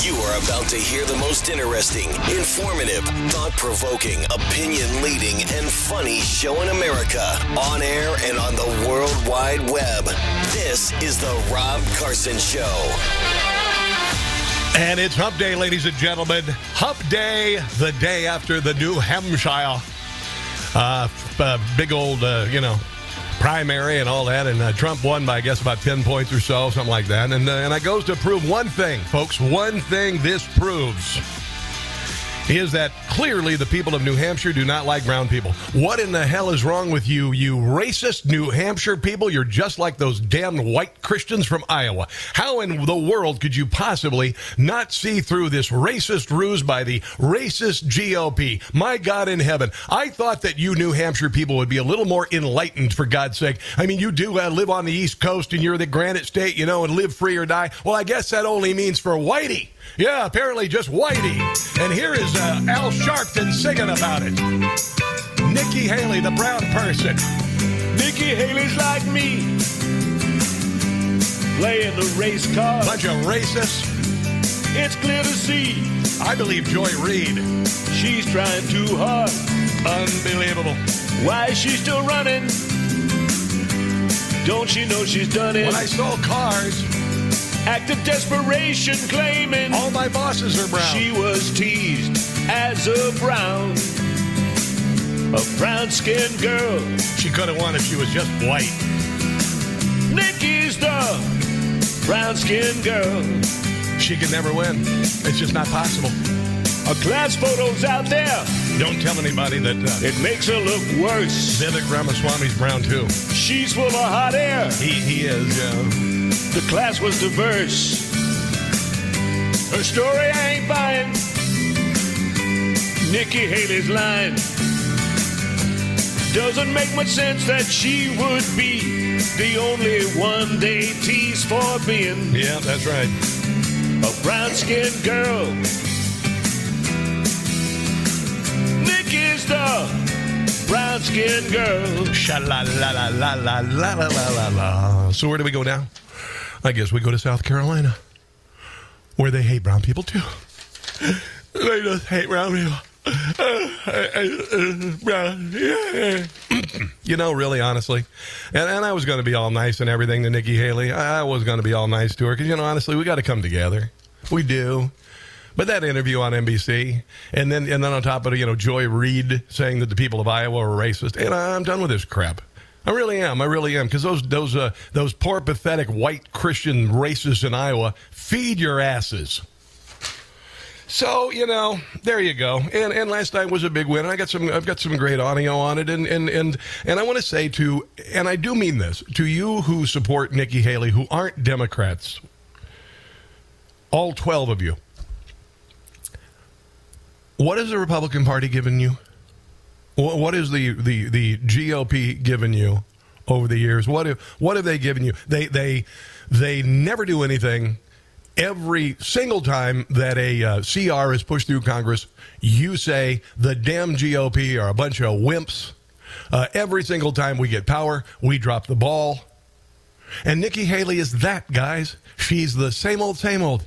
You are about to hear the most interesting, informative, thought provoking, opinion leading, and funny show in America on air and on the World Wide Web. This is The Rob Carson Show. And it's Hump Day, ladies and gentlemen. Hump Day, the day after the New Hampshire uh, uh, big old, uh, you know, primary and all that. And uh, Trump won by, I guess, about 10 points or so, something like that. And, uh, and it goes to prove one thing, folks. One thing this proves is that clearly the people of New Hampshire do not like brown people. What in the hell is wrong with you, you racist New Hampshire people? You're just like those damn white Christians from Iowa. How in the world could you possibly not see through this racist ruse by the racist GOP? My God in heaven. I thought that you New Hampshire people would be a little more enlightened, for God's sake. I mean, you do uh, live on the East Coast and you're the Granite State, you know, and live free or die. Well, I guess that only means for Whitey. Yeah, apparently just Whitey. And here is uh, Al Sharpton singing about it. Nikki Haley, the brown person. Nikki Haley's like me, playing the race card. Bunch of racists. It's clear to see I believe Joy Reid. she's trying too hard. Unbelievable. Why is she still running? Don't she know she's done it? When I sold cars, Act of desperation claiming all my bosses are brown. she was teased as a brown, a brown skinned girl. She could have won if she was just white. Nikki's the brown skinned girl. She could never win. It's just not possible. A class photo's out there. Don't tell anybody that uh, It makes her look worse. Vivek Ramaswamy's brown too. She's full of hot air. He he is. Yeah. The class was diverse. Her story I ain't buying. Nikki Haley's line doesn't make much sense that she would be the only one they tease for being Yeah, that's right. a brown skinned girl. Nikki's the brown skinned girl. Sha la la la la la la la la la la. So where do we go now? I guess we go to South Carolina, where they hate brown people too. They just hate brown people. You know, really, honestly, and, and I was going to be all nice and everything to Nikki Haley. I was going to be all nice to her because, you know, honestly, we got to come together. We do. But that interview on NBC, and then and then on top of it, you know, Joy Reid saying that the people of Iowa are racist, and I'm done with this crap. I really am. I really am because those those uh, those poor, pathetic white Christian racists in Iowa feed your asses. So you know, there you go. And and last night was a big win. And I got some. I've got some great audio on it. And and and and I want to say to, and I do mean this to you who support Nikki Haley, who aren't Democrats. All twelve of you. What has the Republican Party given you? What, is the, the, the GOP given you over the years? What have, what have they given you? They, they, they never do anything. Every single time that a uh, CR is pushed through Congress, you say the damn GOP are a bunch of wimps. Uh, every single time we get power, we drop the ball. And Nikki Haley is that, guys. She's the same old, same old.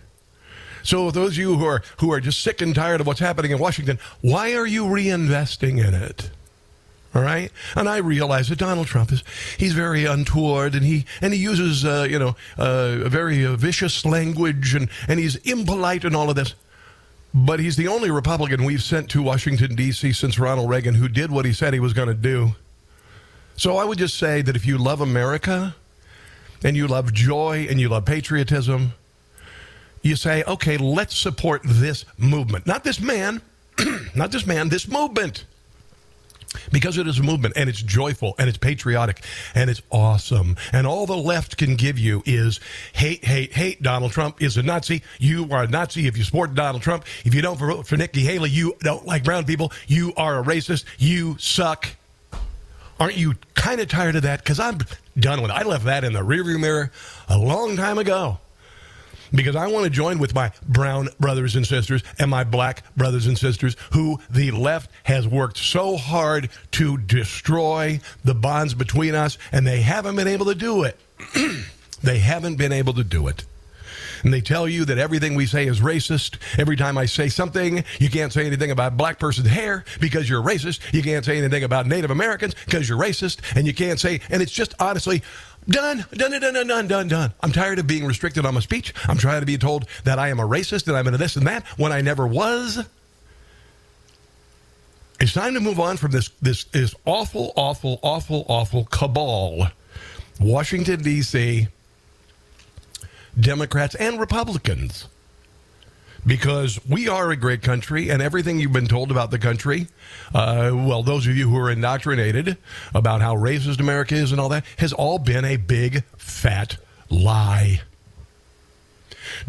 So those of you who are who are just sick and tired of what's happening in Washington, why are you reinvesting in it? All right, and I realize that Donald Trump is he's very untoward, and he and he uses uh, you know uh, very uh, vicious language, and and he's impolite and all of this. But he's the only Republican we've sent to Washington D.C. since Ronald Reagan who did what he said he was going to do. So I would just say that if you love America, and you love joy, and you love patriotism, you say, okay, let's support this movement. Not this man, not this man, this movement. Because it is a movement and it's joyful and it's patriotic and it's awesome. And all the left can give you is hate, hate, hate. Donald Trump is a Nazi. You are a Nazi if you support Donald Trump. If you don't vote for Nikki Haley, you don't like brown people. You are a racist. You suck. Aren't you kind of tired of that? Because I'm done with it. I left that in the rearview mirror a long time ago because I want to join with my brown brothers and sisters and my black brothers and sisters who the left has worked so hard to destroy the bonds between us, and they haven't been able to do it. they haven't been able to do it. and they tell you that everything we say is racist. Every time I say something, you can't say anything about black person's hair because you're racist. You can't say anything about Native Americans because you're racist, and you can't say, and it's just honestly. Done, done, done, done, done, done, done. I'm tired of being restricted on my speech. I'm tired of being told that I am a racist and I'm into this and that when I never was. It's time to move on from this this this awful, awful, awful, awful cabal. Washington D.C. Democrats and Republicans. Because we are a great country, and everything you've been told about the country, uh, well, those of you who are indoctrinated about how racist America is and all that, has all been a big, fat lie.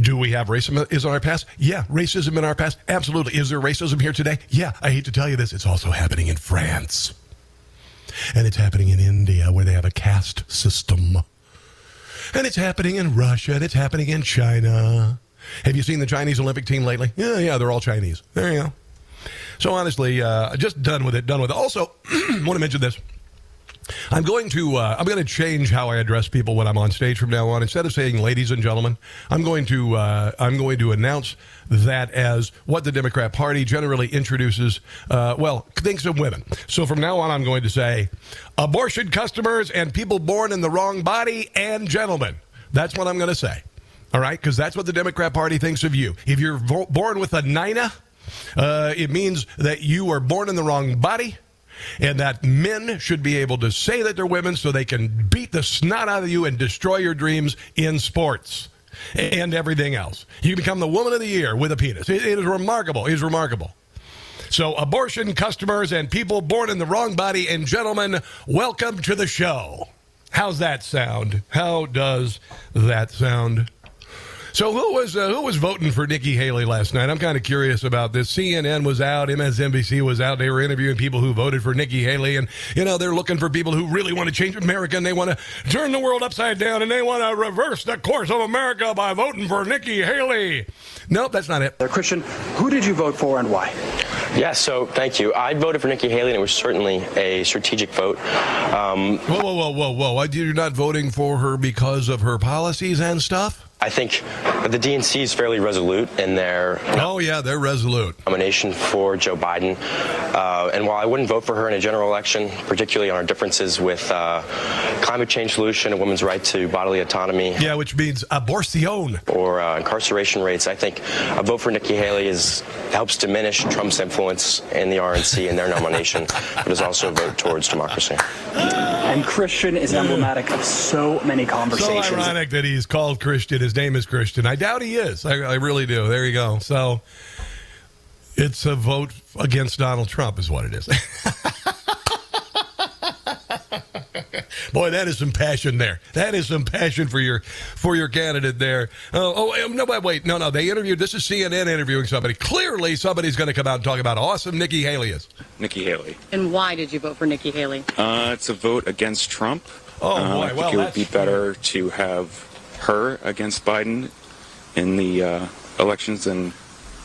Do we have racism is in our past? Yeah, racism in our past. Absolutely. Is there racism here today? Yeah. I hate to tell you this. It's also happening in France. And it's happening in India where they have a caste system. And it's happening in Russia and it's happening in China. Have you seen the Chinese Olympic team lately? Yeah, yeah, they're all Chinese. There you go. So honestly, uh, just done with it. Done with it. Also, want to mention this. I'm going to uh, I'm going to change how I address people when I'm on stage from now on. Instead of saying "ladies and gentlemen," I'm going to uh, I'm going to announce that as what the Democrat Party generally introduces. Uh, well, thinks of women. So from now on, I'm going to say abortion customers and people born in the wrong body and gentlemen. That's what I'm going to say. All right, because that's what the Democrat Party thinks of you. If you're vo- born with a nina, uh, it means that you are born in the wrong body and that men should be able to say that they're women so they can beat the snot out of you and destroy your dreams in sports and everything else. You become the woman of the year with a penis. it, it is remarkable. It is remarkable. So, abortion customers and people born in the wrong body and gentlemen, welcome to the show. How's that sound? How does that sound? So who was uh, who was voting for Nikki Haley last night? I'm kind of curious about this. CNN was out, MSNBC was out. They were interviewing people who voted for Nikki Haley, and you know they're looking for people who really want to change America and they want to turn the world upside down and they want to reverse the course of America by voting for Nikki Haley. Nope, that's not it. Christian, who did you vote for and why? Yeah, so thank you. I voted for Nikki Haley, and it was certainly a strategic vote. Um, whoa, whoa, whoa, whoa, whoa! You're not voting for her because of her policies and stuff? I think the DNC is fairly resolute in their oh yeah they're resolute nomination for Joe Biden. Uh, and while I wouldn't vote for her in a general election, particularly on our differences with uh, climate change solution, a woman's right to bodily autonomy, yeah, which means abortion or uh, incarceration rates, I think a vote for Nikki Haley is helps diminish Trump's influence in the RNC and their nomination, but is also a vote towards democracy. And Christian is emblematic of so many conversations. So ironic that he's called Christian. His name is Christian. I doubt he is. I, I really do. There you go. So it's a vote against Donald Trump, is what it is. Boy, that is some passion there. That is some passion for your for your candidate there. Oh, oh no, wait, wait, no, no. They interviewed. This is CNN interviewing somebody. Clearly, somebody's going to come out and talk about how awesome Nikki Haley is. Nikki Haley. And why did you vote for Nikki Haley? Uh, it's a vote against Trump. Oh uh, boy, I think well, it would be better to have her against Biden in the uh, elections than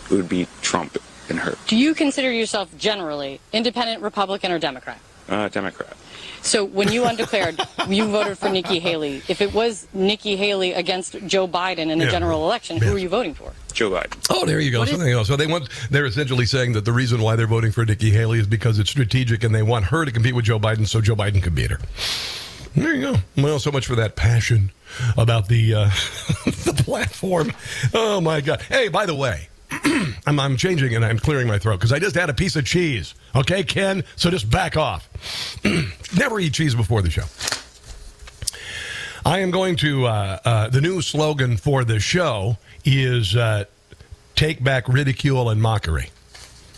it would be Trump and her. Do you consider yourself generally independent, Republican, or Democrat? Uh, Democrat. So when you undeclared, you voted for Nikki Haley. If it was Nikki Haley against Joe Biden in the Yeah. general election, who are you voting for? Joe Biden. Oh, there you go. What So, is- there you go. so they want they're essentially saying that the reason why they're voting for Nikki Haley is because it's strategic and they want her to compete with Joe Biden so Joe Biden can beat her. There you go. Well, so much for that passion about the uh, the platform. Oh my God! Hey, by the way, I'm, I'm changing and I'm clearing my throat because I just had a piece of cheese. Okay, Ken. So just back off. Never eat cheese before the show. I am going to. Uh, uh, the new slogan for the show is uh, "Take back ridicule and mockery."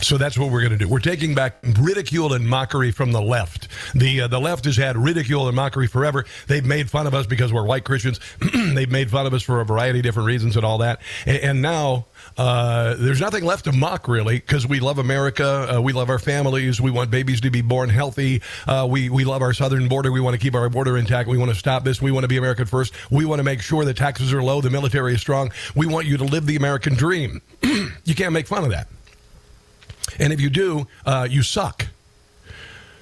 So that's what we're going to do. We're taking back ridicule and mockery from the left. The uh, the left has had ridicule and mockery forever. They've made fun of us because we're white Christians. They've made fun of us for a variety of different reasons and all that. And, and now uh, there's nothing left to mock really because we love America. Uh, we love our families. We want babies to be born healthy. Uh, we we love our southern border. We want to keep our border intact. We want to stop this. We want to be American first. We want to make sure the taxes are low. The military is strong. We want you to live the American dream. you can't make fun of that. And if you do, uh, you suck.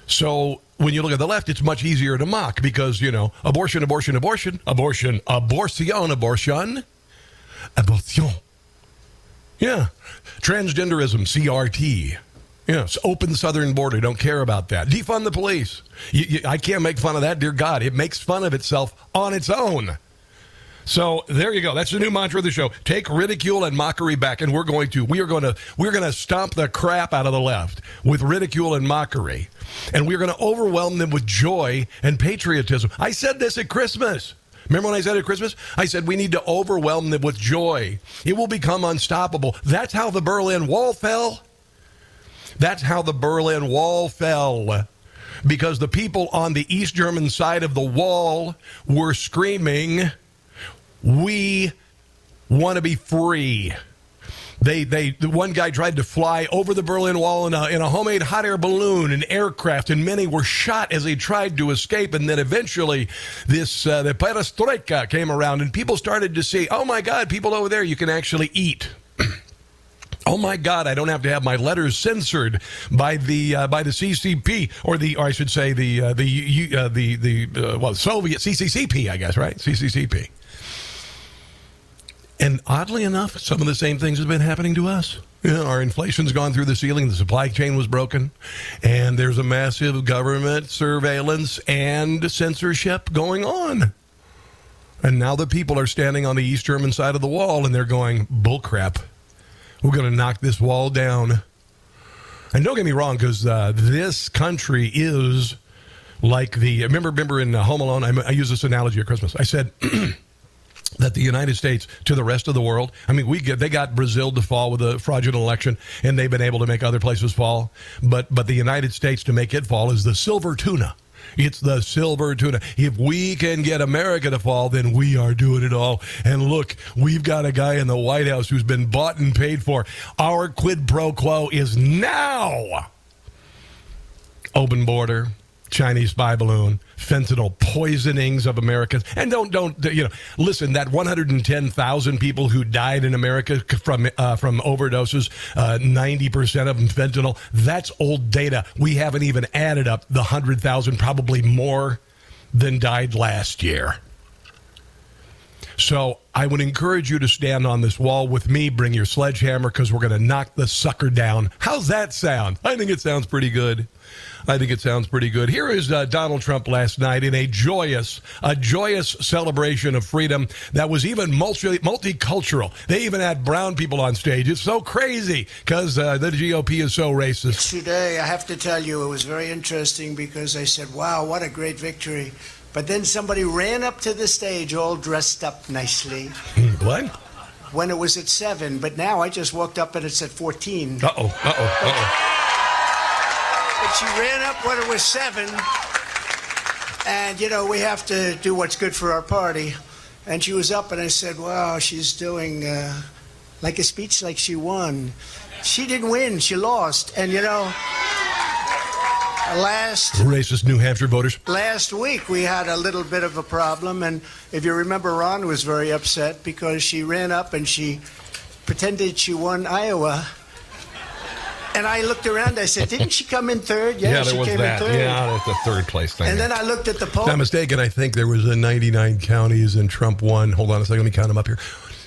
So when you look at the left, it's much easier to mock because, you know, abortion, abortion, abortion, abortion, abortion, abortion. abortion. Yeah. Transgenderism, CRT. Yes, open southern border. Don't care about that. Defund the police. You, you, I can't make fun of that, dear God. It makes fun of itself on its own. So there you go. That's the new mantra of the show. Take ridicule and mockery back, and we're going to we are going to we're going to stomp the crap out of the left with ridicule and mockery, and we're going to overwhelm them with joy and patriotism. I said this at Christmas. Remember when I said at Christmas? I said we need to overwhelm them with joy. It will become unstoppable. That's how the Berlin Wall fell. That's how the Berlin Wall fell. Because the people on the East German side of the wall were screaming, We want to be free. They, they, the one guy tried to fly over the Berlin Wall in a, in a homemade hot air balloon, an aircraft, and many were shot as they tried to escape. And then eventually, this uh, the perestroika came around, and people started to see, oh my God, people over there, you can actually eat. Oh my God! I don't have to have my letters censored by the uh, by the CCP or the or I should say the uh, the uh, the the uh, well Soviet CCCP I guess right CCCP. And oddly enough, some of the same things have been happening to us. You know, our inflation's gone through the ceiling. The supply chain was broken, and there's a massive government surveillance and censorship going on. And now the people are standing on the East German side of the wall, and they're going bullcrap. We're going to knock this wall down. And don't get me wrong, because uh, this country is like the. Remember, remember in uh, Home Alone, I, I use this analogy at Christmas. I said that the United States to the rest of the world. I mean, we get they got Brazil to fall with a fraudulent election, and they've been able to make other places fall. But but the United States to make it fall is the silver tuna. It's the silver tuna. If we can get America to fall, then we are doing it all. And look, we've got a guy in the White House who's been bought and paid for. Our quid pro quo is now open border, Chinese spy balloon, fentanyl poisonings of Americans. And don't don't you know? Listen, that 110,000 people who died in America from uh, from overdoses, uh, 90 percent of them fentanyl. That's old data. We haven't even added up the hundred thousand, probably more than died last year. So I would encourage you to stand on this wall with me. Bring your sledgehammer because we're going to knock the sucker down. How's that sound? I think it sounds pretty good. I think it sounds pretty good. Here is uh, Donald Trump last night in a joyous, a joyous celebration of freedom that was even multi- multicultural. They even had brown people on stage. It's so crazy because uh, the GOP is so racist. Today, I have to tell you, it was very interesting because I said, wow, what a great victory. But then somebody ran up to the stage all dressed up nicely. what? When it was at 7, but now I just walked up and it's at 14. Uh oh, uh oh, uh oh. But she ran up when it was 7. And, you know, we have to do what's good for our party. And she was up and I said, wow, she's doing uh, like a speech like she won. She didn't win, she lost. And, you know, last Racist New Hampshire voters. last week we had a little bit of a problem and if you remember ron was very upset because she ran up and she pretended she won iowa and i looked around i said didn't she come in third yeah, Yeah, she came that. in third Yeah, that's the third place thing. and then i looked at the poll Not mistaken, I think there was a 99 counties and Trump won. Hold on a second, let me count them up here.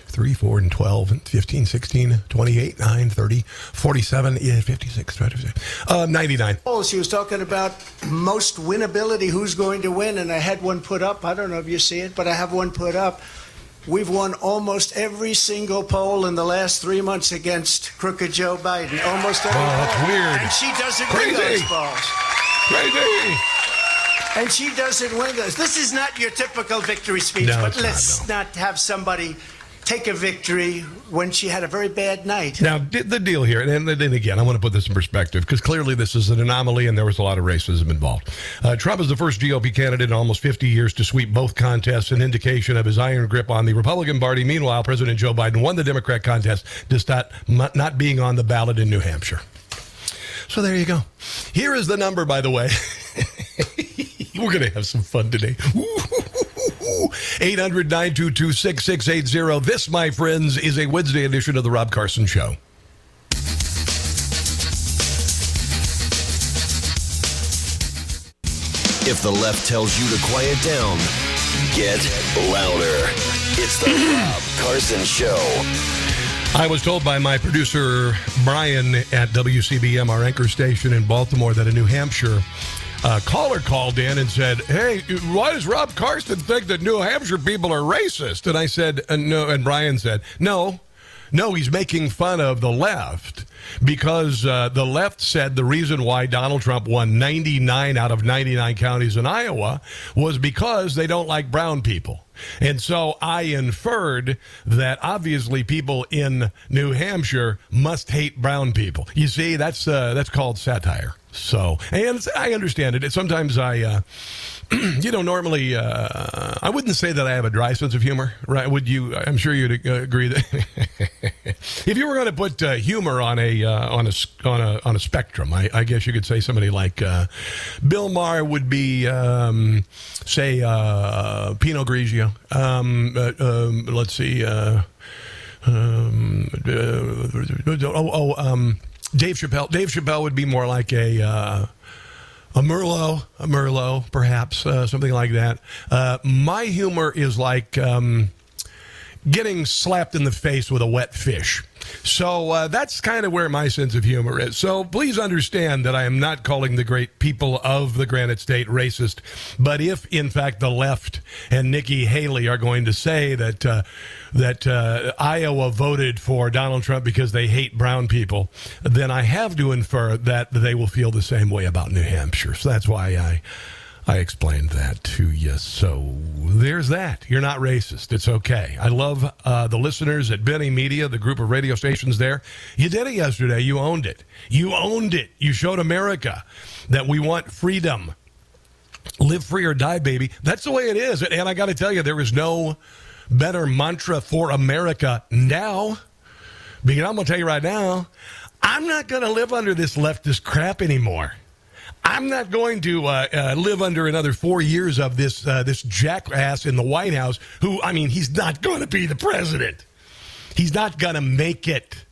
3, 4, and 12, and 15, 16, 28, 9, 30, 47, yeah, 56, 26, uh, 99. Oh, she was talking about most winnability who's going to win and i had one put up i don't know if you see it but i have one put up We've won almost every single poll in the last three months against crooked Joe Biden. Almost every Wow, that's poll. weird. And she doesn't win those polls. Crazy! And she doesn't win those. This is not your typical victory speech, No, but let's no. not have somebody take a victory when she had a very bad night. Now, the deal here, and then again, I want to put this in perspective because clearly this is an anomaly and there was a lot of racism involved. Uh, Trump is the first GOP candidate in almost 50 years to sweep both contests, an indication of his iron grip on the Republican Party. Meanwhile, President Joe Biden won the Democrat contest despite not, not being on the ballot in New Hampshire. So there you go. Here is the number, by the way. We're going to have some fun today. 800 922 6680. This, my friends, is a Wednesday edition of The Rob Carson Show. If the left tells you to quiet down, get louder. It's the Rob Carson Show. I was told by my producer, Brian, at WCBM, our anchor station in Baltimore, that in New Hampshire uh, caller called in and said, Hey, why does Rob Carson think that New Hampshire people are racist? And I said, uh, No. And Brian said, No. No, he's making fun of the left because uh, the left said the reason why Donald Trump won 99 out of 99 counties in Iowa was because they don't like brown people. And so I inferred that obviously people in New Hampshire must hate brown people. You see, that's uh, that's called satire. So, and I understand it. Sometimes I, uh, you know, normally uh, I wouldn't say that I have a dry sense of humor, right? Would you? I'm sure you'd uh, agree that if you were going to put uh, humor on a uh, on a on a on a spectrum, I, I guess you could say somebody like uh, Bill Maher would be, um, say, uh, Pinot Grigio. Um, um, let's see. Um, oh, oh um, Dave Chappelle. Dave Chappelle would be more like a uh, a Merlot, a Merlot, perhaps uh, something like that. Uh, my humor is like um, getting slapped in the face with a wet fish. So uh, that's kind of where my sense of humor is. So please understand that I am not calling the great people of the Granite State racist. But if, in fact, the left and Nikki Haley are going to say that uh, that uh, Iowa voted for Donald Trump because they hate brown people, then I have to infer that they will feel the same way about New Hampshire. So that's why I. I explained that to you. So there's that. You're not racist. It's okay. I love uh, the listeners at Binnie Media, the group of radio stations there. You did it yesterday. You owned it. You owned it. You showed America that we want freedom. Live free or die, baby. That's the way it is. And I got to tell you, there is no better mantra for America now. Because I'm going to tell you right now, I'm not going to live under this leftist crap anymore. I'm not going to uh, uh, live under another four years of this uh, this jackass in the White House. Who I mean, he's not going to be the president. He's not going to make it.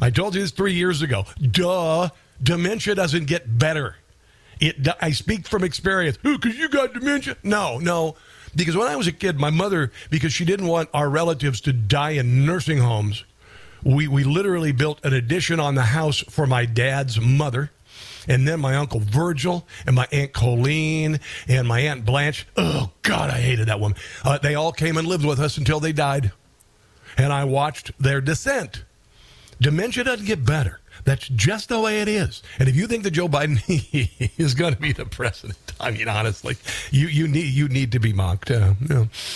I told you this three years ago. Duh. Dementia doesn't get better. It. I speak from experience. Who? Because you got dementia? No, no. Because when I was a kid, my mother, because she didn't want our relatives to die in nursing homes, we we literally built an addition on the house for my dad's mother and then my uncle Virgil and my aunt Colleen and my aunt Blanche. Oh God, I hated that woman. Uh, they all came and lived with us until they died, and I watched their descent. Dementia doesn't get better. That's just the way it is. And if you think that Joe Biden is going to be the president, I mean, honestly, you, you need you need to be mocked. Uh.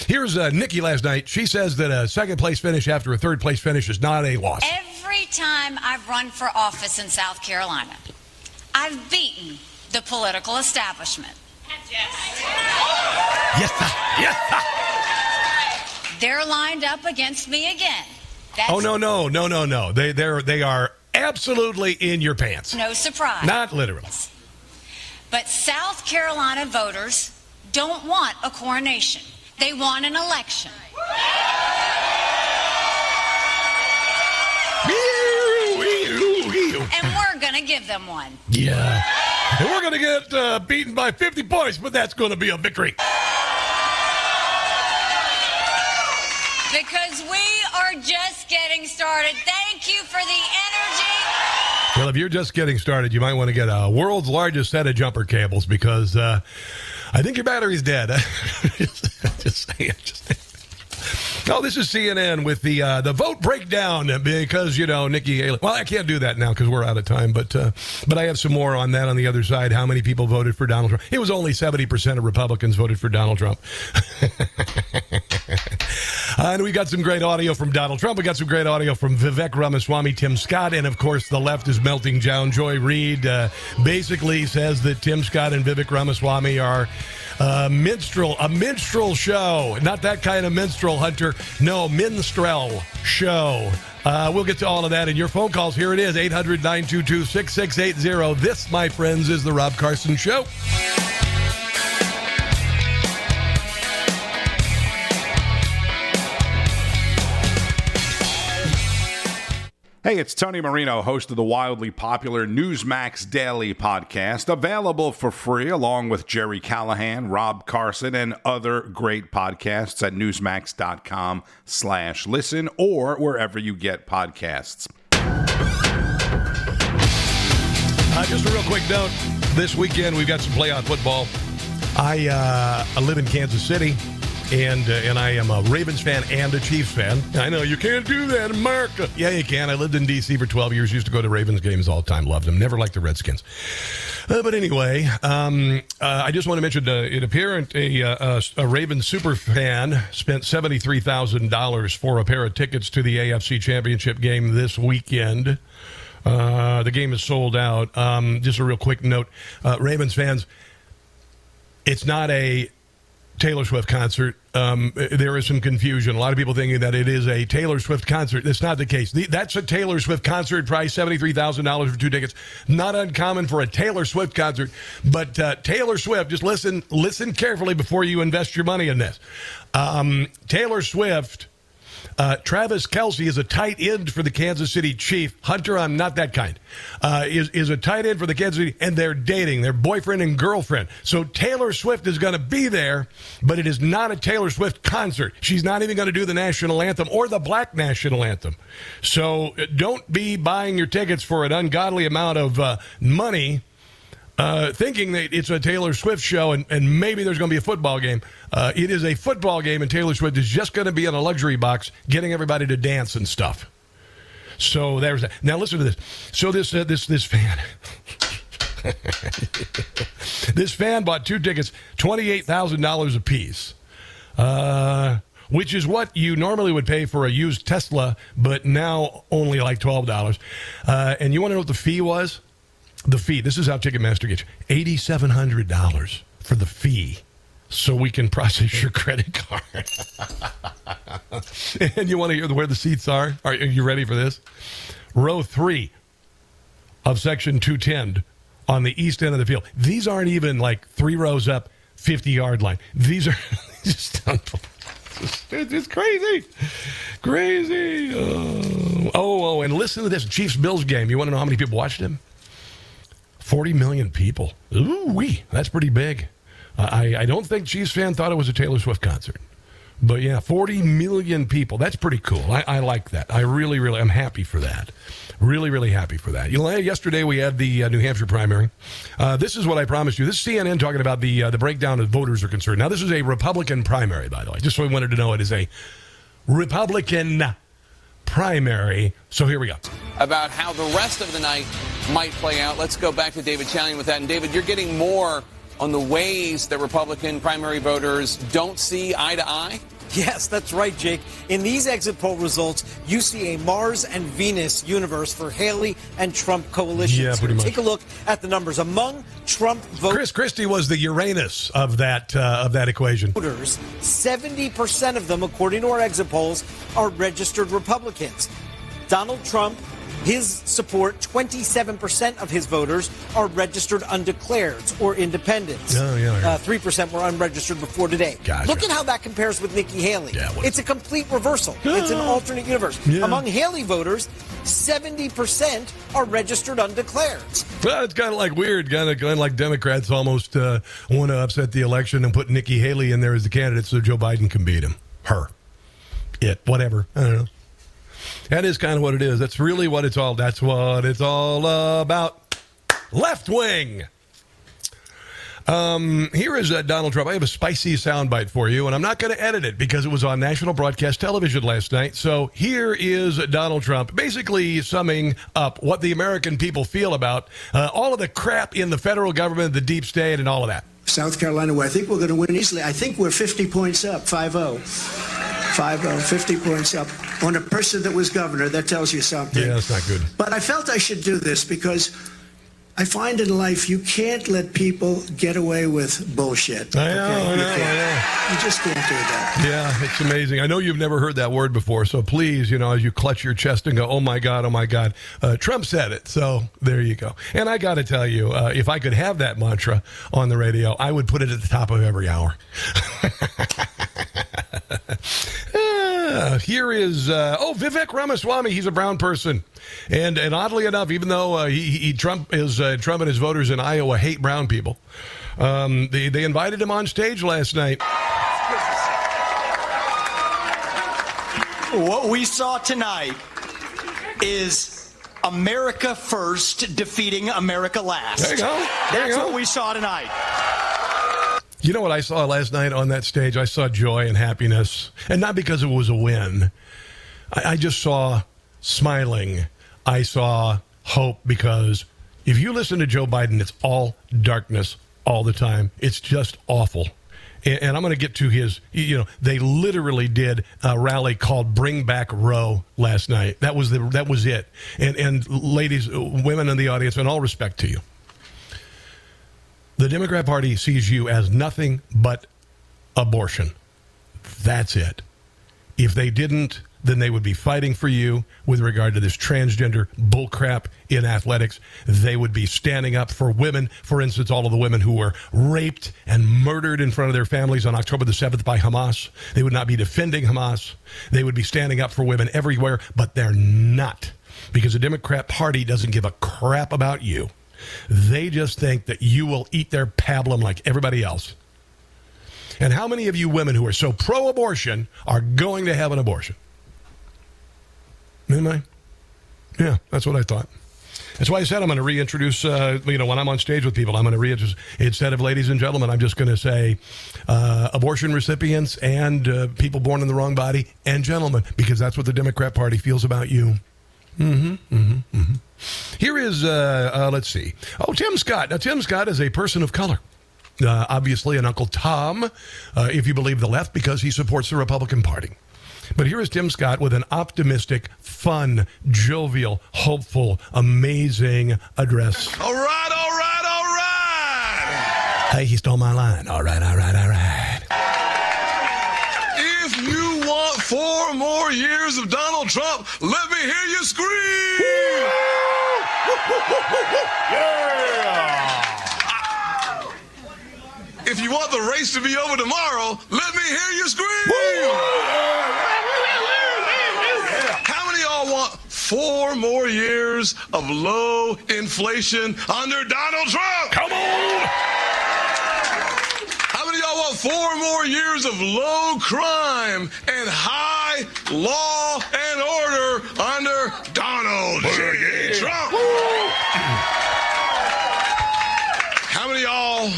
Here's uh, Nikki last night. She says that a second place finish after a third place finish is not a loss. Every time I've run for office in South Carolina, I've beaten the political establishment. Yes. Yes. Yes. They're lined up against me again. That's oh no no no no no! They they they are absolutely in your pants. No surprise. Not literally. But South Carolina voters don't want a coronation. They want an election. And we're going to give them one. Yeah. And we're going to get uh, beaten by 50 points, but that's going to be a victory. Because we are just getting started. Thank you for the energy. Well, if you're just getting started, you might want to get a world's largest set of jumper cables because uh, I think your battery's dead. just, just saying. Just saying. Oh, this is CNN with the uh, the vote breakdown because you know Nikki Haley. Well, I can't do that now because we're out of time, but uh, but I have some more on that on the other side. How many people voted for Donald Trump? It was only seventy percent of Republicans voted for Donald Trump. and we got some great audio from Donald Trump. We got some great audio from Vivek Ramaswamy, Tim Scott, and of course the left is melting down. Joy Reid uh, basically says that Tim Scott and Vivek Ramaswamy are uh, minstrel, a minstrel show. Not that kind of minstrel, Hunter. No, minstrel show. Uh, we'll get to all of that in your phone calls. Here it is 800 922 6680. This, my friends, is The Rob Carson Show. Hey, it's Tony Marino, host of the wildly popular Newsmax Daily podcast, available for free along with Jerry Callahan, Rob Carson, and other great podcasts at newsmax.com slash listen or wherever you get podcasts. Uh, just a real quick note. This weekend, we've got some playoff football. I, uh, I live in Kansas City, and uh, and I am a Ravens fan and a Chiefs fan. I know you can't do that in America. Yeah, you can. I lived in D.C. for 12 years. Used to go to Ravens games all the time. Loved them. Never liked the Redskins. Uh, but anyway, um, uh, I just want to mention uh, it apparent a, uh, a, a Ravens super fan spent $73,000 for a pair of tickets to the AFC Championship game this weekend. Uh, the game is sold out. Um, just a real quick note uh, Ravens fans, it's not a Taylor Swift concert. Um, there is some confusion. A lot of people thinking that it is a Taylor Swift concert. That's not the case. The, that's a Taylor Swift concert price, $73,000 for two tickets. Not uncommon for a Taylor Swift concert. But uh, Taylor Swift, just listen, listen carefully before you invest your money in this. Um, Taylor Swift uh, Travis Kelce is a tight end for the Kansas City Chief. Hunter, I'm not that kind. Uh, is is a tight end for the Kansas City, and they're dating. They're boyfriend and girlfriend. So Taylor Swift is going to be there, but it is not a Taylor Swift concert. She's not even going to do the national anthem or the black national anthem. So uh, don't be buying your tickets for an ungodly amount of uh, money uh, thinking that it's a Taylor Swift show and, and maybe there's going to be a football game. Uh, it is a football game, and Taylor Swift is just going to be in a luxury box getting everybody to dance and stuff. So there's that. Now listen to this. So this uh, this this fan. this fan bought two tickets, twenty-eight thousand dollars a piece, uh, which is what you normally would pay for a used Tesla, but now only like twelve dollars. Uh, and you want to know what the fee was? The fee. This is how Ticketmaster gets eighty-seven hundred dollars for the fee, so we can process your credit card. and you want to hear where the seats are? Are you ready for this? Row three of section two ten on the east end of the field. These aren't even like three rows up, fifty-yard line. These are just it's just crazy, crazy. Oh, oh, and listen to this Chiefs Bills game. You want to know how many people watched him? 40 million people. Ooh, wee. That's pretty big. I, I don't think Chiefs fan thought it was a Taylor Swift concert. But yeah, 40 million people. That's pretty cool. I, I like that. I really, really, I'm happy for that. Really, really happy for that. You know, yesterday we had the uh, New Hampshire primary. Uh, this is what I promised you. This is CNN talking about the uh, the breakdown of voters are concerned. Now, this is a Republican primary, by the way. Just so we wanted to know it is a Republican primary. So here we go. About how the rest of the night might play out. Let's go back to David Chalian with that. And David, you're getting more on the ways that Republican primary voters don't see eye to eye? Yes, that's right, Jake. In these exit poll results, you see a Mars and Venus universe for Haley and Trump coalitions. Yeah, pretty much. Take a look at the numbers among Trump voters. Chris Christie was the Uranus of that uh, of that equation. Voters, seventy percent of them, according to our exit polls, are registered Republicans. Donald Trump his support, 27% of his voters are registered undeclareds or independents. Oh, yeah, yeah. Uh, 3% were unregistered before today. Gotcha. Look at how that compares with Nikki Haley. Yeah, it's a complete reversal. it's an alternate universe. Among Haley voters, 70% are registered undeclareds. Well, it's kind of like weird, kind of, kind of like Democrats almost uh, want to upset the election and put Nikki Haley in there as the candidate so Joe Biden can beat him. Her. It. Whatever. I don't know. That is kind of what it is. That's really what it's all. That's what it's all about. Left wing. Um, here is uh, Donald Trump. I have a spicy soundbite for you, and I'm not going to edit it because it was on national broadcast television last night. So here is Donald Trump basically summing up what the American people feel about uh, all of the crap in the federal government, the deep state, and all of that. South Carolina, where I think we're going to win easily. I think we're 50 points up, 5 0. 5 0, 50 points up on a person that was governor. That tells you something. Yeah, that's not good. But I felt I should do this because I find in life you can't let people get away with bullshit. I know, I You know, I can't. You just can't do that. Yeah, it's amazing. I know you've never heard that word before, so please, you know, as you clutch your chest and go, "Oh my God, oh my God," uh, Trump said it. So there you go. And I got to tell you, uh, if I could have that mantra on the radio, I would put it at the top of every hour. Ah, here is uh, oh Vivek Ramaswamy. He's a brown person, and and oddly enough, even though uh, he, he Trump is uh, Trump and his voters in Iowa hate brown people, um, they they invited him on stage last night. What we saw tonight is America first defeating America last. There you go. There That's you go. what we saw tonight. You know what I saw last night on that stage? I saw joy and happiness, and not because it was a win. I, I just saw smiling. I saw hope because if you listen to Joe Biden, it's all darkness all the time. It's just awful. And, and I'm going to get to his. You know, they literally did a rally called "Bring Back Roe" last night. That was the that was it. And and ladies, women in the audience, in all respect to you. The Democrat Party sees you as nothing but abortion. That's it. If they didn't, then they would be fighting for you with regard to this transgender bullcrap in athletics. They would be standing up for women. For instance, all of the women who were raped and murdered in front of their families on October the 7th by Hamas. They would not be defending Hamas. They would be standing up for women everywhere, but they're not because the Democrat Party doesn't give a crap about you. They just think that you will eat their pablum like everybody else. And how many of you women who are so pro abortion are going to have an abortion? Anybody? Yeah, that's what I thought. That's why I said I'm going to reintroduce, uh, you know, when I'm on stage with people, I'm going to reintroduce, instead of ladies and gentlemen, I'm just going to say uh, abortion recipients and uh, people born in the wrong body and gentlemen, because that's what the Democrat Party feels about you. Mm-hmm, mm-hmm, mm-hmm. Here is, uh, uh, let's see. Oh, Tim Scott. Now, Tim Scott is a person of color. Uh, obviously, an Uncle Tom, uh, if you believe the left, because he supports the Republican Party. But here is Tim Scott with an optimistic, fun, jovial, hopeful, amazing address. All right, all right, all right. Hey, he stole my line. All right, all right, all right. If you want four more years of Donald Trump, let me hear you scream. If you want the race to be over tomorrow, let me hear you scream. How many of y'all want four more years of low inflation under Donald Trump? Come on. How many of y'all want four more years of low crime and high law and order under Donald J. Trump? How many of y'all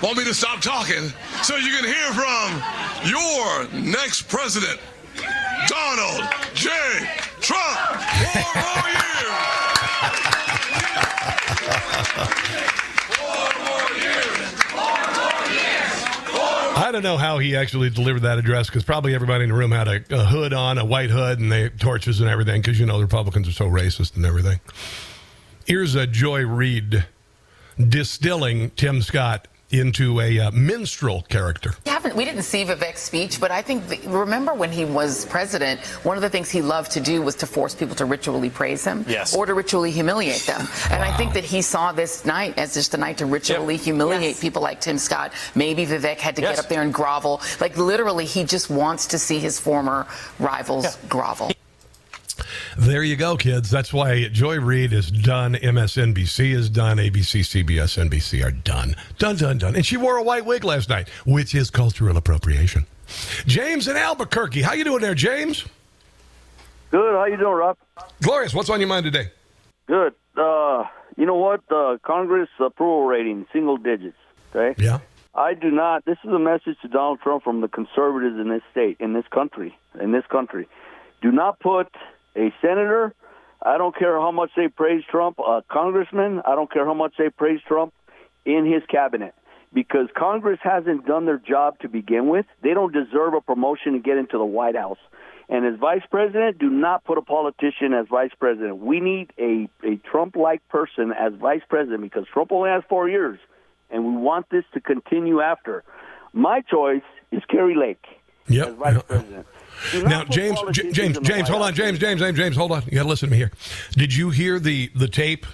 want me to stop talking so you can hear from your next president, Donald J. Trump? Four more years. Four more years. Four more years. I don't know how he actually delivered that address because probably everybody in the room had a, a hood on, a white hood, and they torches and everything because you know the Republicans are so racist and everything. Here's a Joy Reid distilling Tim Scott into a uh, minstrel character. We haven't we didn't see Vivek's speech, but I think the, remember when he was president, one of the things he loved to do was to force people to ritually praise him, Yes. or to ritually humiliate them. And I think that he saw this night as just a night to ritually humiliate people like Tim Scott. Maybe Vivek had to Yes. get up there and grovel. Like literally, he just wants to see his former rivals grovel. There you go, kids. That's why Joy Reid is done. MSNBC is done. ABC, CBS, NBC are done. Done, done, done. And she wore a white wig last night, which is cultural appropriation. James in Albuquerque. How you doing there, James? Good. How you doing, Rob? Glorious. What's on your mind today? Good. Uh, you know what? Uh, Congress approval rating, single digits. Okay. Yeah. I do not. This is a message to Donald Trump from the conservatives in this state, in this country, in this country. Do not put a senator. I don't care how much they praise Trump. A congressman. I don't care how much they praise Trump in his cabinet because Congress hasn't done their job to begin with. They don't deserve a promotion to get into the White House. And as vice president, do not put a politician as vice president. We need a, a Trump like person as vice president because Trump only has four years, and we want this to continue after. My choice is Kari Lake Yep. as vice president. Now, James, J- James, James, hold on, James, James, James, James, hold on. You got to listen to me here. Did you hear the the tape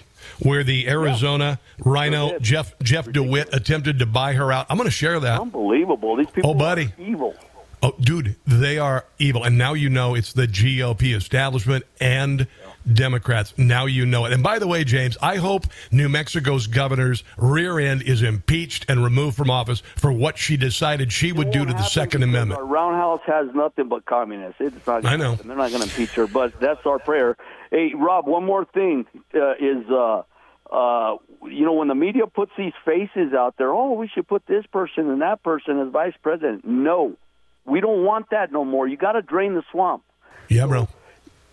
where the Arizona RINO Jeff Jeff DeWitt attempted to buy her out? I'm going to share that. Unbelievable. These people Oh, buddy. are evil. Oh, dude, they are evil. And now you know it's the GOP establishment and Democrats. Now you know it. And by the way, James, I hope New Mexico's governor's rear end is impeached and removed from office for what she decided she would do to the Second Amendment. Our roundhouse has nothing but communists. It's not. I know. happen. They're not going to impeach her, but that's our prayer. Hey, Rob, one more thing uh, is, uh, uh, you know, when the media puts these faces out there, oh, we should put this person and that person as vice president. No, we don't want that no more. You got to drain the swamp. Yeah, bro.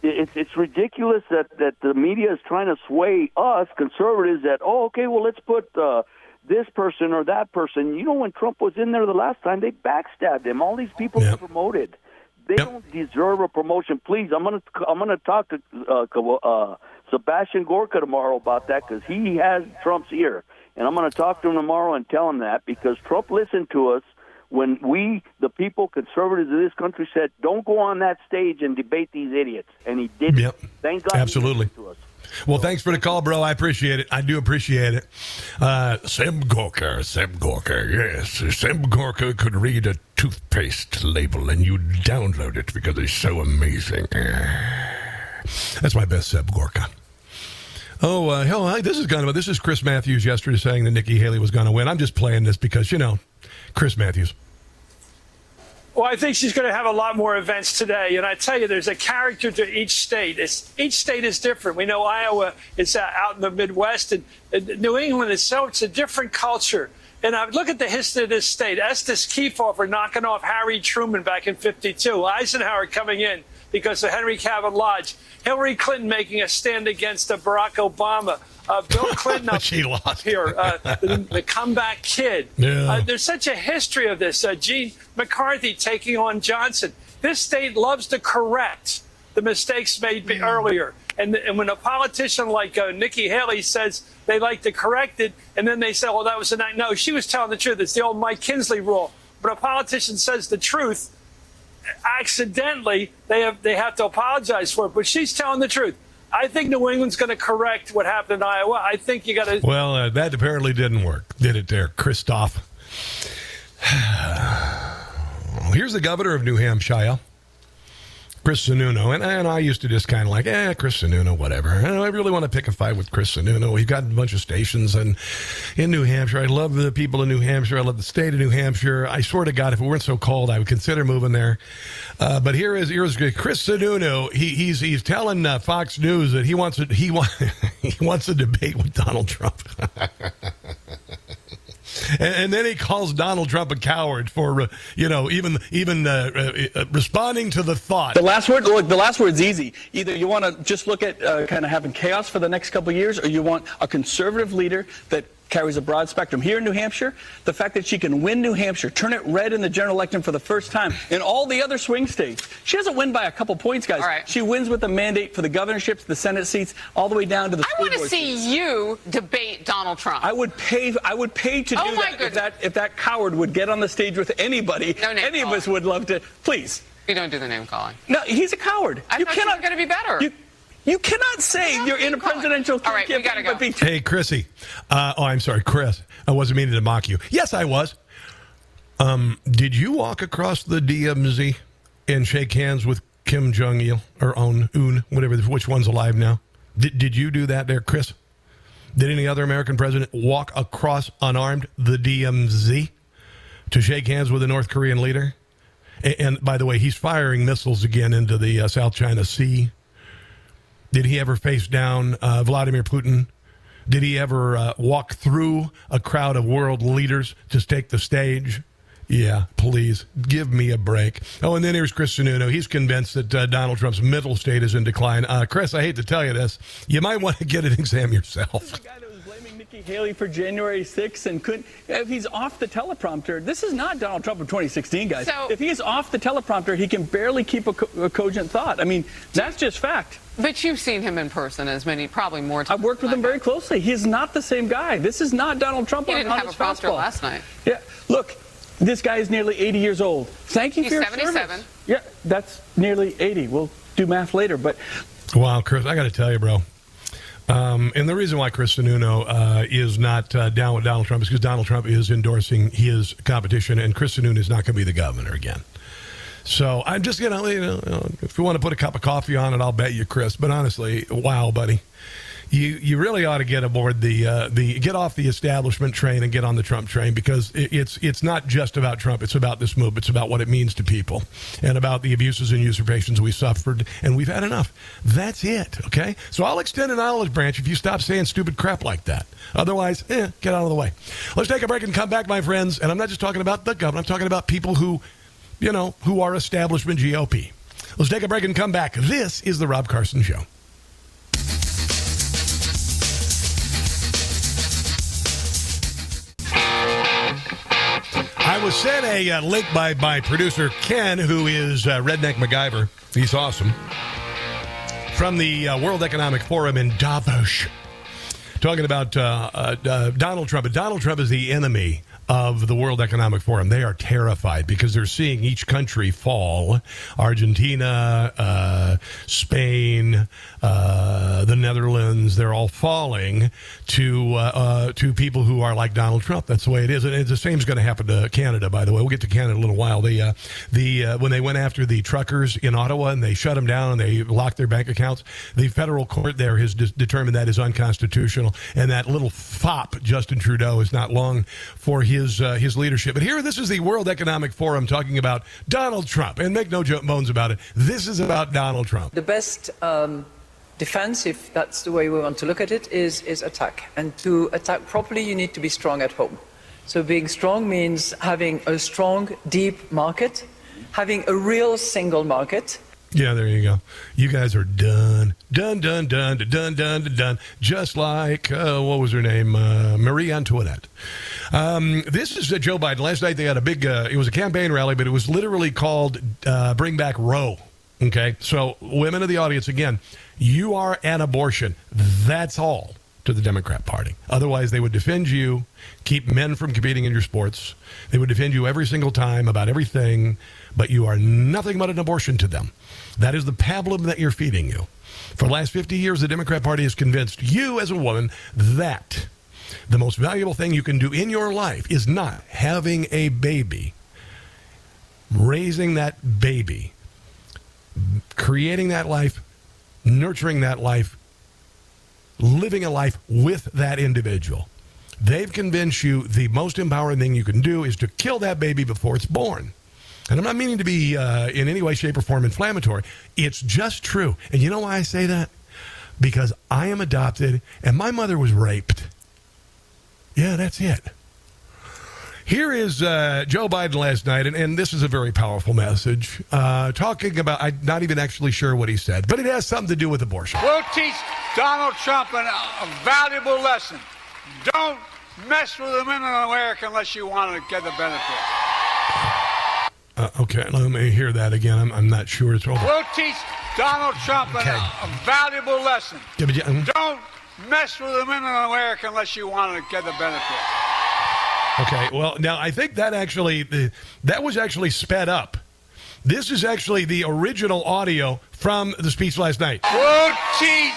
It's it's ridiculous that that the media is trying to sway us conservatives that oh okay well let's put uh, this person or that person. You know when Trump was in there the last time they backstabbed him. All these people were promoted. They don't deserve a promotion. Please, I'm gonna I'm gonna talk to uh, uh, Sebastian Gorka tomorrow about that because he has Trump's ear, and I'm gonna talk to him tomorrow and tell him that because Trump listened to us when we, the people, conservatives of this country, said, "Don't go on that stage and debate these idiots," and he did. Yep. Thank God. Absolutely. listened to us. Well, thanks for the call, bro. I appreciate it. I do appreciate it. Uh, Seb Gorka, Seb Gorka, yes. Seb Gorka could read a toothpaste label and you download it because it's so amazing. That's my best Seb Gorka. Oh, uh, hell, hi, this is kind of this is Chris Matthews yesterday saying that Nikki Haley was going to win. I'm just playing this because you know, Chris Matthews. Well, I think she's going to have a lot more events today. And I tell you, there's a character to each state. It's, each state is different. We know Iowa is uh, out in the Midwest, and, New England is so it's a different culture. And I look at the history of this state. Estes Kefauver knocking off Harry Truman back in 52. Eisenhower coming in because of Henry Cabot Lodge. Hillary Clinton making a stand against uh, Barack Obama. Uh, Bill Clinton up she lost. here, uh, the, the comeback kid. Yeah. Uh, there's such a history of this. Uh, Gene McCarthy taking on Johnson. This state loves to correct the mistakes made be- earlier. And, and when a politician like uh, Nikki Haley says they like to correct it, and then they say, well, that was a night. No, she was telling the truth. It's the old Mike Kinsley rule. But a politician says the truth, accidentally, they have, they have to apologize for it. But she's telling the truth. I think New England's going to correct what happened in Iowa. I think you got to. Well, uh, that apparently didn't work, did it there, Christoph? Here's the governor of New Hampshire, Chris Sununu. And, and I used to just kind of like, eh, Chris Sununu, whatever. I, really want to pick a fight with Chris Sununu. We've got a bunch of stations and in New Hampshire. I love the people in New Hampshire. I love the state of New Hampshire. I swear to God, if it weren't so cold, I would consider moving there. Uh, but here is here's Chris Sununu. He, he's he's telling uh, Fox News that he wants to, he wants he wants a debate with Donald Trump. And, and then he calls Donald Trump a coward for, uh, you know, even even uh, uh, uh, responding to the thought. The last word, look, the last word's easy. Either you want to just look at uh, kind of having chaos for the next couple years, or you want a conservative leader that carries a broad spectrum. Here in New Hampshire, the fact that she can win New Hampshire, turn it red in the general election for the first time in all the other swing states. She doesn't win by a couple points, guys. Right. She wins with the mandate for the governorships, the Senate seats, all the way down to the I want to board seats. see you debate Donald Trump. I would pay. I would pay to oh do Oh, my that if that if that coward would get on the stage with anybody. No any of us would love to. Please. We don't do the name calling. No, he's a coward. I you thought cannot. you were going to be better. You, you cannot say you're in a presidential All right, we campaign, gotta go. be Hey, Chrissy. Uh, oh, I'm sorry, Chris. I wasn't meaning to mock you. Yes, I was. Um, did you walk across the DMZ and shake hands with Kim Jong Il or Un, Un, whatever, which one's alive now? Did, did you do that there, Chris? Did any other American president walk across unarmed the DMZ to shake hands with a North Korean leader? And, and by the way, he's firing missiles again into the uh, South China Sea. Did he ever face down uh, Vladimir Putin? Did he ever uh, walk through a crowd of world leaders to take the stage? Yeah, please give me a break. Oh, and then here's Chris Sununu. He's convinced that uh, Donald Trump's mental state is in decline. Uh, Chris, I hate to tell you this. You might want to get an exam yourself. Nikki Haley for January 6th and couldn't. If he's off the teleprompter, this is not Donald Trump of 2016, guys. So- if he's off the teleprompter, he can barely keep a, co- a cogent thought. I mean, that's just fact. But you've seen him in person as many, probably more times. I've worked with him very closely. He's not the same guy. This is not Donald Trump He didn't on have a his prompter fastball. last night. Yeah, look, this guy is nearly 80 years old. Thank you He's for your 77. service. Yeah, that's nearly 80. We'll do math later, but Wow, Chris, I got to tell you, bro. Um, and the reason why Chris Sununu uh, is not uh, down with Donald Trump is because Donald Trump is endorsing his competition, and Chris Sununu is not going to be the governor again. So I'm just gonna, you know, if you want to put a cup of coffee on it, I'll bet you, Chris. But honestly, wow, buddy, you you really ought to get aboard the uh, the get off the establishment train and get on the Trump train because it, it's it's not just about Trump. It's about this move. It's about what it means to people and about the abuses and usurpations we suffered, and we've had enough. That's it. Okay. So I'll extend an olive branch if you stop saying stupid crap like that. Otherwise, eh, get out of the way. Let's take a break and come back, my friends. And I'm not just talking about the government. I'm talking about people who, you know, who are establishment GOP. Let's take a break and come back. This is the Rob Carson Show. Was sent a uh, link by by producer Ken, who is uh, Redneck MacGyver. He's awesome. From the uh, World Economic Forum in Davos, talking about uh, uh, uh, Donald Trump. Donald Trump is the enemy of the World Economic Forum. They are terrified because they're seeing each country fall. Argentina, uh, Spain, uh, the Netherlands, they're all falling to uh, uh, to people who are like Donald Trump. That's the way it is. And the same is going to happen to Canada, by the way. We'll get to Canada in a little while. The, uh, the, when they went after the truckers in Ottawa and they shut them down and they locked their bank accounts, the federal court there has de- determined that is unconstitutional. And that little fop, Justin Trudeau, is not long for his, uh, his leadership. But here, this is the World Economic Forum talking about Donald Trump. And make no bones about it, this is about Donald Trump. The best um, defense, if that's the way we want to look at it, is, is attack. And to attack properly, you need to be strong at home. So being strong means having a strong, deep market, having a real single market. Yeah, there you go. You guys are done, done, done, done, done, done, done. Just like uh, what was her name, uh, Marie Antoinette. Um, this is uh, Joe Biden. Last night they had a big. Uh, it was a campaign rally, but it was literally called uh, "Bring Back Roe." Okay, so women of the audience, again, you are an abortion. That's all to the Democrat Party. Otherwise, they would defend you, keep men from competing in your sports. They would defend you every single time about everything, but you are nothing but an abortion to them. That is the pablum that you're feeding you. For the last 50 years, the Democrat Party has convinced you as a woman that the most valuable thing you can do in your life is not having a baby, raising that baby, creating that life, nurturing that life, living a life with that individual. They've convinced you the most empowering thing you can do is to kill that baby before it's born. And I'm not meaning to be uh, in any way, shape, or form inflammatory. It's just true. And you know why I say that? Because I am adopted and my mother was raped. Yeah, that's it. Here is uh, Joe Biden last night, and, and this is a very powerful message, uh, talking about, I'm not even actually sure what he said, but it has something to do with abortion. We'll teach Donald Trump an, a valuable lesson. Don't mess with the men in America unless you want to get the benefit. Uh, okay, let me hear that again. I'm, I'm not sure it's over. We'll teach Donald Trump an, a valuable lesson. Yeah, but yeah. Don't mess with the men in America unless you want to get the benefit. Okay, well, now I think that actually that was actually sped up. This is actually the original audio from the speech last night. We'll teach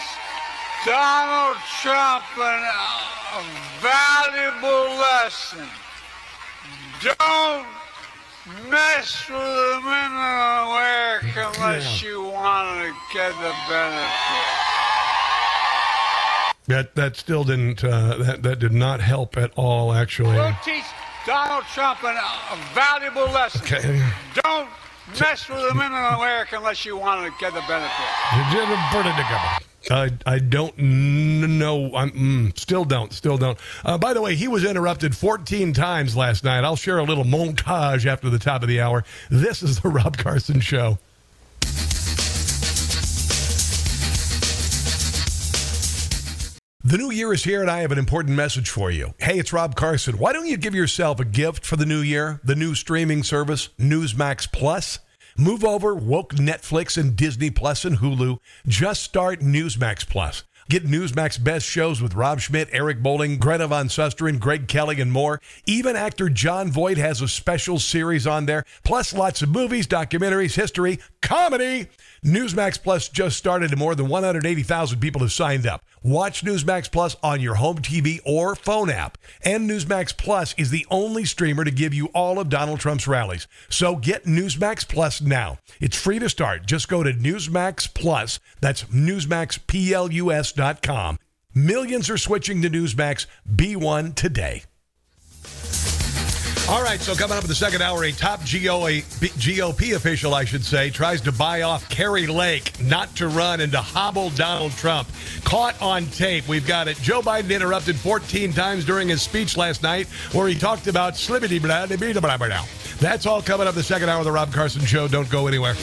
Donald Trump a valuable lesson. Don't mess with the men in America unless you want to get the benefit. That that still didn't uh, that that did not help at all. Actually, We'll teach Donald Trump an, a valuable lesson. Okay. Don't mess with the men in America unless you want to get the benefit. I, I don't know. I'm mm, still don't. Still don't. Uh, by the way, he was interrupted 14 times last night. I'll share a little montage after the top of the hour. This is the Rob Carson Show. The new year is here, and I have an important message for you. Hey, it's Rob Carson. Why don't you give yourself a gift for the new year? The new streaming service, Newsmax Plus. Move over, woke Netflix and Disney Plus and Hulu. Just start Newsmax Plus. Get Newsmax best shows with Rob Schmitt, Eric Bolling, Greta Van Susteren, Greg Kelly, and more. Even actor Jon Voight has a special series on there, plus lots of movies, documentaries, history, comedy. Newsmax Plus just started and more than 180,000 people have signed up. Watch Newsmax Plus on your home TV or phone app. And Newsmax Plus is the only streamer to give you all of Donald Trump's rallies. So get Newsmax Plus now. It's free to start. Just go to Newsmax Plus. That's NewsmaxPlus.com. Millions are switching to Newsmax. Be one today. All right, so coming up in the second hour, a top GOP official, I should say, tries to buy off Kari Lake not to run and to hobble Donald Trump. Caught on tape. We've got it. Joe Biden interrupted 14 times during his speech last night where he talked about slippity blah blah blah blah. That's all coming up in the second hour of the Rob Carson Show. Don't go anywhere.